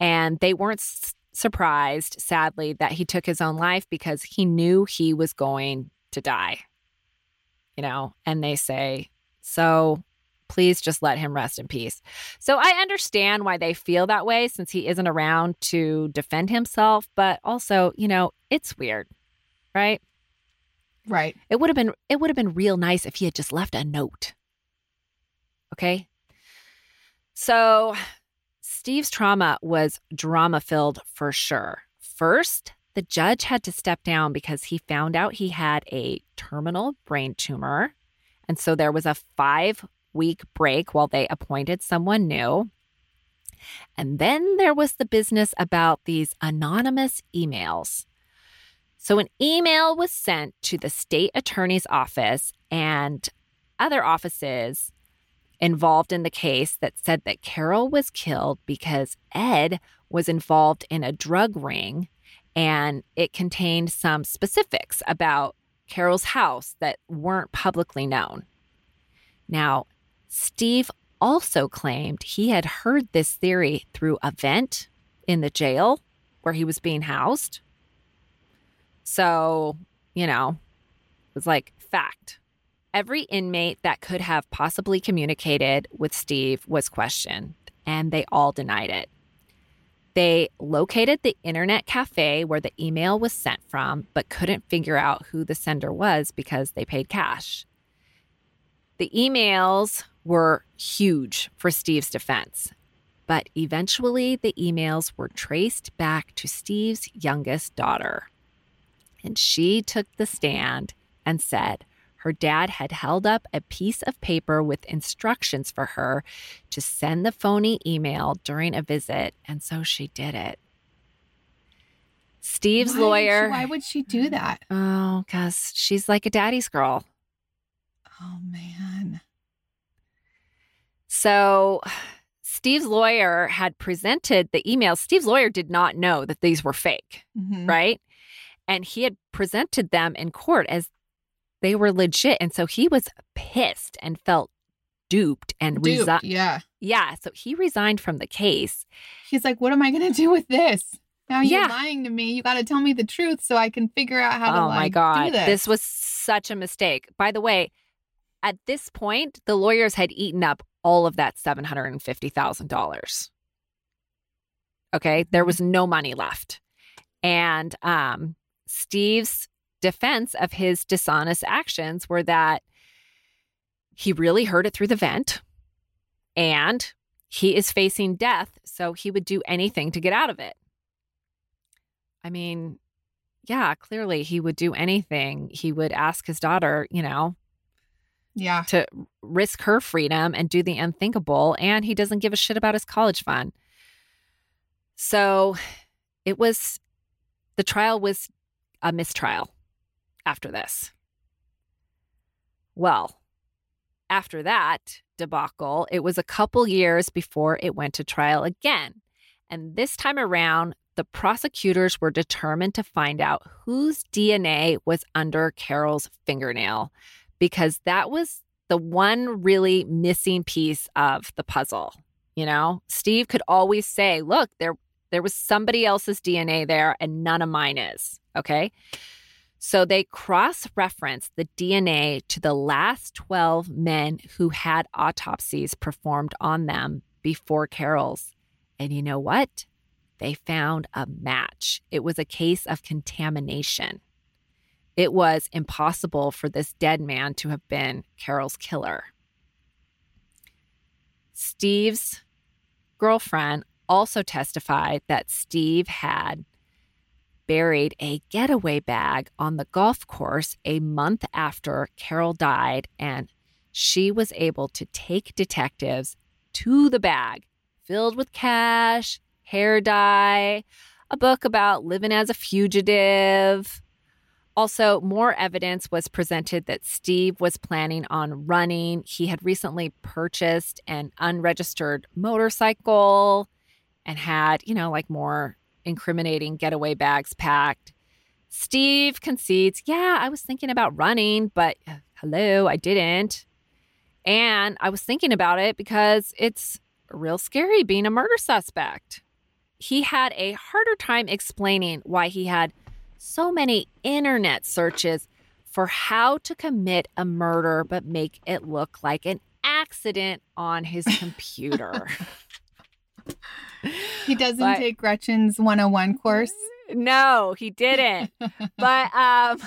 and they weren't s- surprised, sadly, that he took his own life because he knew he was going to die. You know, and they say, so please just let him rest in peace. So I understand why they feel that way since he isn't around to defend himself, but also, you know, it's weird, right? Right. It would have been it would have been real nice if he had just left a note. Okay? So, Steve's trauma was drama filled for sure. First, the judge had to step down because he found out he had a terminal brain tumor. And so there was a 5 week break while they appointed someone new. And then there was the business about these anonymous emails. So, an email was sent to the state attorney's office and other offices involved in the case that said that Carol was killed because Ed was involved in a drug ring and it contained some specifics about Carol's house that weren't publicly known. Now, Steve also claimed he had heard this theory through a vent in the jail where he was being housed. So, you know, it was like fact. Every inmate that could have possibly communicated with Steve was questioned, and they all denied it. They located the internet cafe where the email was sent from, but couldn't figure out who the sender was because they paid cash. The emails were huge for Steve's defense, but eventually the emails were traced back to Steve's youngest daughter. And she took the stand and said her dad had held up a piece of paper with instructions for her to send the phony email during a visit, and so she did it. Steve's Why would she- lawyer. why would she do that? Oh, because she's like a daddy's girl. Oh man. So Steve's lawyer had presented the emails. Steve's lawyer did not know that these were fake, Mhm. right? And he had presented them in court as they were legit. And so he was pissed and felt duped and resigned. yeah. Yeah. So he resigned from the case. He's like, what am I going to do with this? Now you're Yeah. lying to me. You got to tell me the truth so I can figure out how to oh like, my God. do this. This was such a mistake. By the way, at this point, the lawyers had eaten up all of that $750,000. Okay. There was no money left. And um, Steve's defense of his dishonest actions were that he really heard it through the vent and he is facing death. So he would do anything to get out of it. I mean, yeah, clearly he would do anything. He would ask his daughter, you know, yeah. to risk her freedom and do the unthinkable. And he doesn't give a shit about his college fund. So it was, the trial was a mistrial after this. Well, after that debacle, it was a couple years before it went to trial again. And this time around, the prosecutors were determined to find out whose DNA was under Carol's fingernail because that was the one really missing piece of the puzzle. You know, Steve could always say, "Look, there there was somebody else's DNA there and none of mine is." Okay? So they cross-referenced the DNA to the last 12 men who had autopsies performed on them before Carol's. And you know what? They found a match. It was a case of contamination it was impossible for this dead man to have been Carol's killer. Steve's girlfriend also testified that Steve had buried a getaway bag on the golf course a month after Carol died, and she was able to take detectives to the bag filled with cash, hair dye, a book about living as a fugitive. Also, more evidence was presented that Steve was planning on running. He had recently purchased an unregistered motorcycle and had, you know, like more incriminating getaway bags packed. Steve concedes, Yeah, I was thinking about running, but uh, hello, I didn't. And I was thinking about it because it's real scary being a murder suspect. He had a harder time explaining why he had so many internet searches for how to commit a murder but make it look like an accident on his computer. He doesn't But- take Gretchen's 101 course. no, he didn't. but um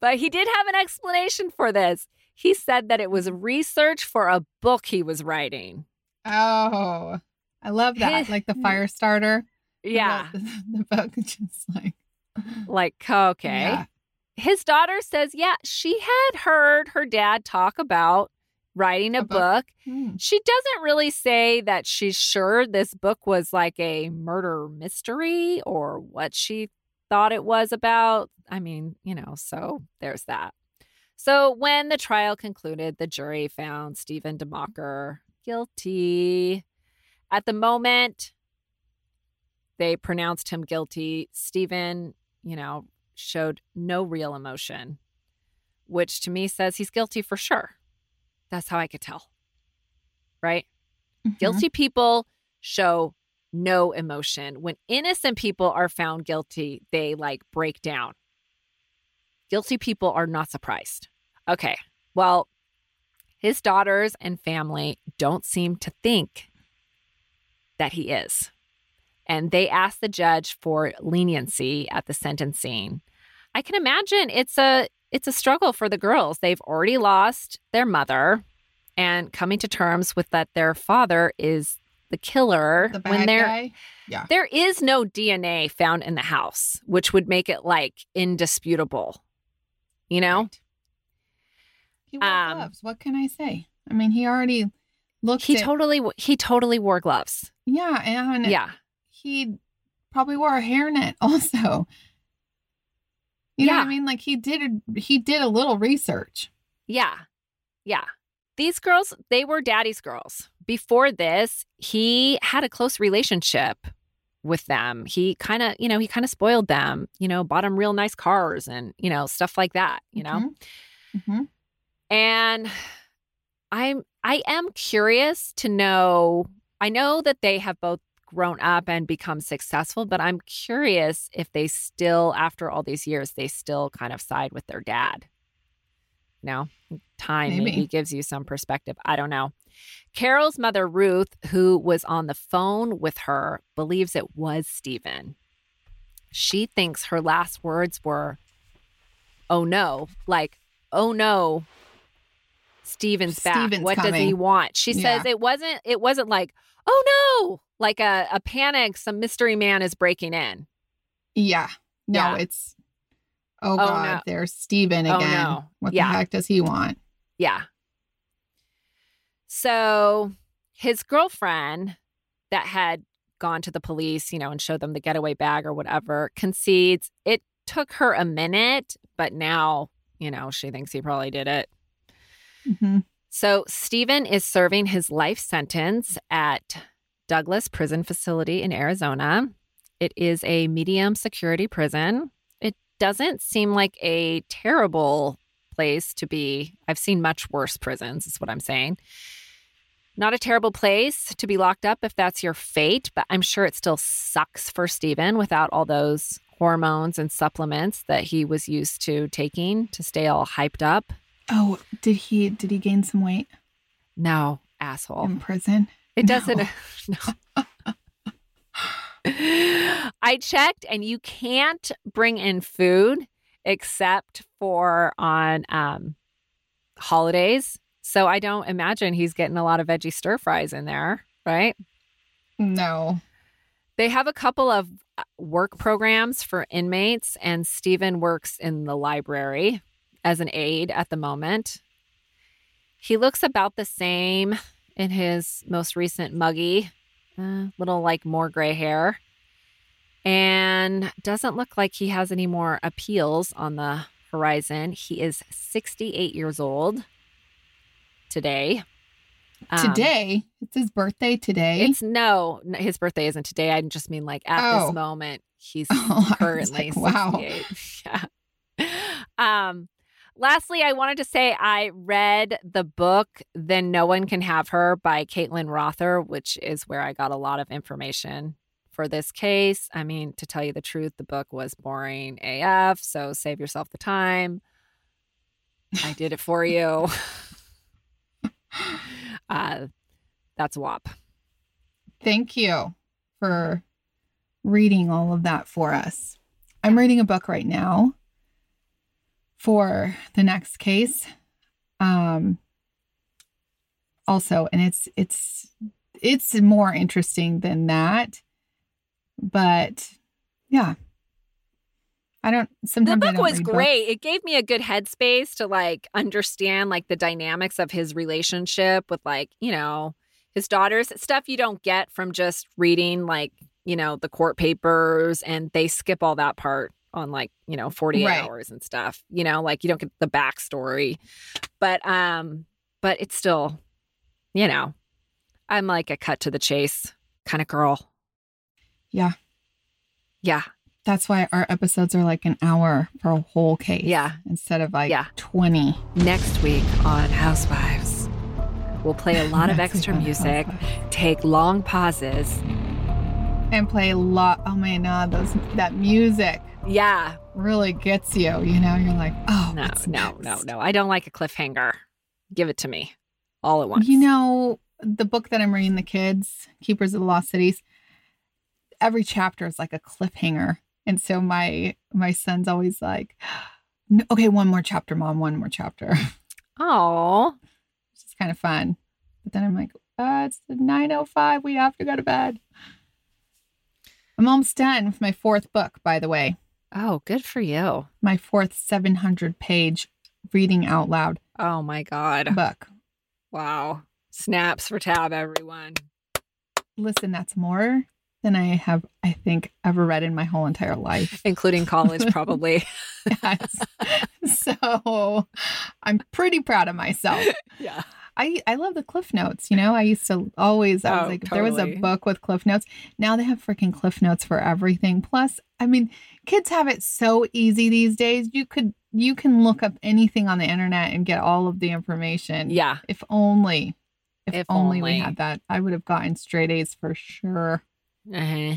but he did have an explanation for this. He said that it was research for a book he was writing. Oh, I love that. like the fire starter. Yeah. The, the book, just like. Like okay. Yeah. his daughter says, yeah, she had heard her dad talk about writing a, A book. book. Hmm. She doesn't really say that she's sure this book was like a murder mystery or what she thought it was about. I mean, you know, so there's that. So when the trial concluded, the jury found Stephen DeMocker guilty. At the moment they pronounced him guilty, Stephen, you know, showed no real emotion, which to me says he's guilty for sure. That's how I could tell. Right? Mhm. Guilty people show no emotion. When innocent people are found guilty, they like break down. Guilty people are not surprised. Okay. Well, his daughters and family don't seem to think that he is. And they asked the judge for leniency at the sentencing. I can imagine it's a it's a struggle for the girls. They've already lost their mother and coming to terms with that their father is the killer The bad when guy. there is no DNA found in the house, which would make it like indisputable. You know? Right. He wore Um, gloves. What can I say? I mean, he already looked He at, totally he totally wore gloves. yeah, and Yeah. he probably wore a hairnet also. You know what Yeah. I mean? Like he did he did a little research. Yeah. Yeah. These girls, they were daddy's girls. Before this, he had a close relationship with them. He kind of, you know, he kind of spoiled them, you know, bought them real nice cars and, you know, stuff like that, you know? Mhm. And I'm I am curious to know. I know that they have both grown up and become successful, but I'm curious if they still after all these years they still kind of side with their dad. You know, time maybe. Maybe. gives you some perspective. I don't know. Carol's mother Ruth, who was on the phone with her, believes it was Stephen. She thinks her last words were, "Oh no!" Like, "Oh no, Steven's back. Steven's what does he want?" She Yeah. says it wasn't. It wasn't like, "Oh no!" Like a, a panic. Some mystery man is breaking in. Yeah. No, Yeah. it's oh, Oh, god, no. there's Steven Oh, again. no. What Yeah. the heck does he want? Yeah. So his girlfriend that had gone to the police, you know, and showed them the getaway bag or whatever, concedes it took her a minute, but now, you know, she thinks he probably did it. Hmm So Stephen is serving his life sentence at Douglas Prison Facility in Arizona. It is a medium security prison. It doesn't seem like a terrible place to be. I've seen much worse prisons, is what I'm saying. Not a terrible place to be locked up if that's your fate, but I'm sure it still sucks for Stephen without all those hormones and supplements that he was used to taking to stay all hyped up. Oh, did he did he gain some weight No, asshole. in prison? It No. doesn't. No. I checked, and you can't bring in food except for on um, holidays. So I don't imagine he's getting a lot of veggie stir fries in there, right? No. They have a couple of uh, work programs for inmates, and Stephen works in the library as an aide at the moment. He looks about the same in his most recent muggy, uh, little like more gray hair, and doesn't look like he has any more appeals on the horizon. He is 68 years old today. Um, Today, it's his birthday today. it's no, his birthday isn't today. I just mean like at Oh. this moment, he's Oh, currently like, wow. yeah. Um, lastly, I wanted to say I read the book "Then No One Can Have Her" by Caitlin Rother, which is where I got a lot of information for this case. I mean, to tell you the truth, the book was boring AF. So save yourself the time. I did it for you. uh, that's WAP. Thank you for reading all of that for us. I'm reading a book right now for the next case. Um also and it's it's it's more interesting than that. But yeah. I don't the sometimes I book was great books. it gave me a good headspace to like understand like the dynamics of his relationship with like you know his daughters stuff you don't get from just reading like you know the court papers and they skip all that part on like, you know, 48 Right. hours and stuff. You know, like you don't get the backstory. But um, but it's still, you know, I'm like a cut to the chase kind of girl. Yeah. Yeah. That's why our episodes are like an hour for a whole case. Yeah. Instead of like Yeah. 20. Next week on Housewives, we'll play a lot of extra music, Housewives. take long pauses. And play a lot. Oh my God, those that music Yeah. really gets you. You know, you're like, oh, No, no, no, next? no. I don't like a cliffhanger. Give it to me all at once. You know, the book that I'm reading, the kids, Keepers of the Lost Cities, every chapter is like a cliffhanger. And so my my son's always like, okay, one more chapter, mom, one more chapter. Oh, It's just kind of fun. But then I'm like, uh, it's 9.05. We have to go to bed. I'm almost done with my fourth book, by the way. Oh, good for you. My fourth 700 page reading out loud Oh my God. book. Wow. Snaps for tab, everyone. Listen, that's more than I have, I think, ever read in my whole entire life. Including college, probably. Yes. so I'm pretty proud of myself. yeah. I, I love the cliff notes. You know, I used to always, I was Oh, like, if there was a book with cliff notes. Now they have freaking cliff notes for everything. Plus, I mean, kids have it so easy these days. You could, you can look up anything on the internet and get all of the information. Yeah. If only, if, If only, we had that, I would have gotten straight A's for sure. Uh-huh.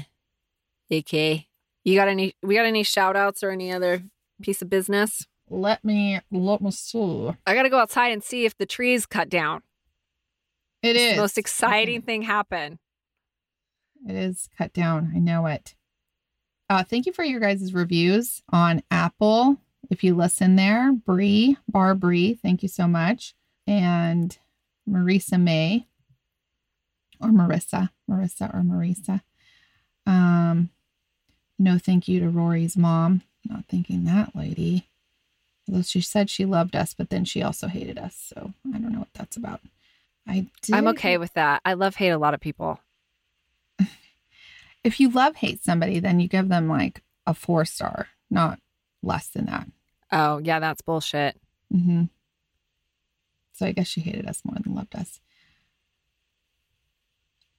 Okay. You got any, we got any shout outs or any other piece of business? Let me, let me see. I got to go outside and see if the tree's cut down. It It's is the most exciting thing happen. It is cut down. I know it. Uh, thank you for your guys' reviews on Apple. If you listen there, Bree, Bar Bree, thank you so much. And Marisa May, or Marissa, Marissa or Marisa. Um, no thank you to Rory's mom. Not thanking that lady. Although she said she loved us, but then she also hated us. So I don't know what that's about. I did, I'm okay with that. I love hate a lot of people. If you love hate somebody, then you give them like a four star, not less than that. Oh, yeah, that's bullshit. hmm So I guess she hated us more than loved us.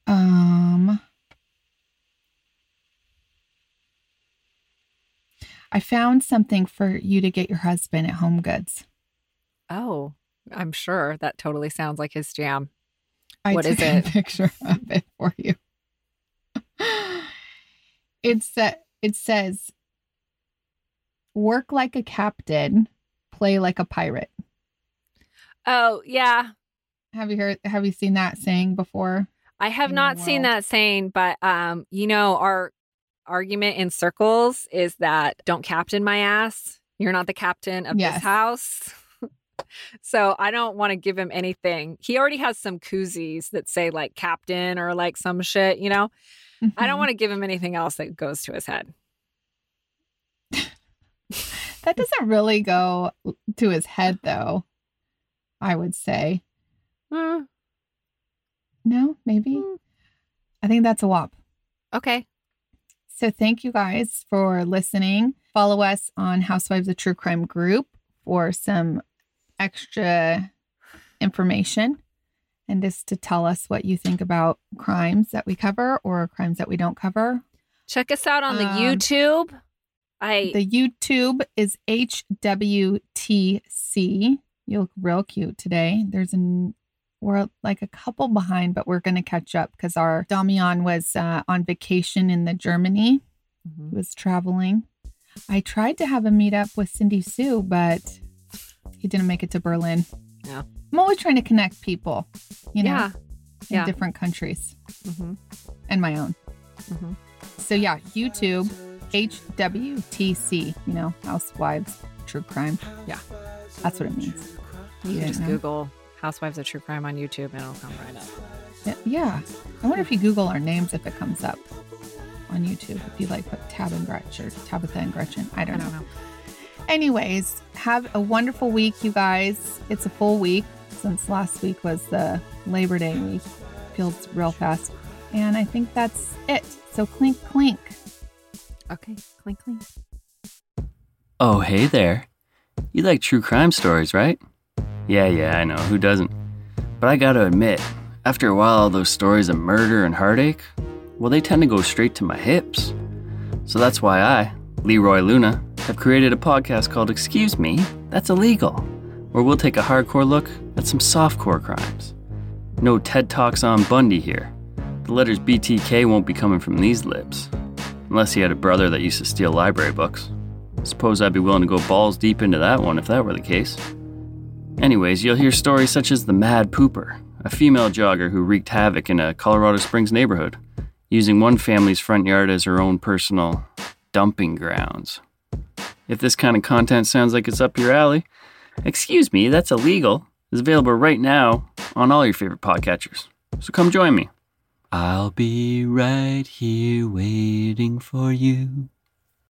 Um, I found something for you to get your husband at Home Goods. Oh, I'm sure that totally sounds like his jam. I What is took a it? picture of it for you. It's uh, it says, "Work like a captain, play like a pirate." Oh, yeah. Have you heard? Have you seen that saying before? I have not seen that saying, but um, you know, our argument in circles is that don't captain my ass. You're not the captain of Yes. this house. so I don't want to give him anything. He already has some koozies that say like captain or like some shit, you know? I don't want to give him anything else that goes to his head. That doesn't really go to his head, though. I would say Hmm, no, maybe. I think that's a wop. okay. So thank you guys for listening. Follow us on Housewives of True Crime group for some extra information and just to tell us what you think about crimes that we cover or crimes that we don't cover. Check us out on the Um, YouTube. I The YouTube is HWTC. You look real cute today. There's an we're like a couple behind, but we're going to catch up because our Damian was uh, on vacation in the Germany. Mhm. He was traveling. I tried to have a meet up with Cindy Sue, but he didn't make it to Berlin. Yeah. I'm always trying to connect people, you know, yeah. in yeah. different countries hmm and my own. hmm So yeah, YouTube, HWTC, you know, Housewives True Crime. Yeah. That's what it means. You You can just know? Google Housewives of True Crime on YouTube and it'll come right up. Yeah. I wonder if you Google our names if it comes up on YouTube. If you like put Tab and Gretchen or Tabitha and Gretchen. I I don't know. don't know. Anyways, have a wonderful week, you guys. It's a full week since last week was the Labor Day week. Feels real fast. And I think that's it. So clink, clink. Okay. Clink, clink. Oh, hey there. You like true crime stories, right? Yeah, yeah, I know, who doesn't? But I gotta admit, after a while, all those stories of murder and heartache, well, they tend to go straight to my hips. So that's why I, Leroy Luna, have created a podcast called Excuse Me, That's Illegal, where we'll take a hardcore look at some softcore crimes. No TED Talks on Bundy here. The letters BTK won't be coming from these lips. Unless he had a brother that used to steal library books. Suppose I'd be willing to go balls deep into that one if that were the case. Anyways, you'll hear stories such as the Mad Pooper, a female jogger who wreaked havoc in a Colorado Springs neighborhood, using one family's front yard as her own personal dumping grounds. If this kind of content sounds like it's up your alley, excuse me, that's illegal, is available right now on all your favorite podcatchers. So come join me. I'll be right here waiting for you.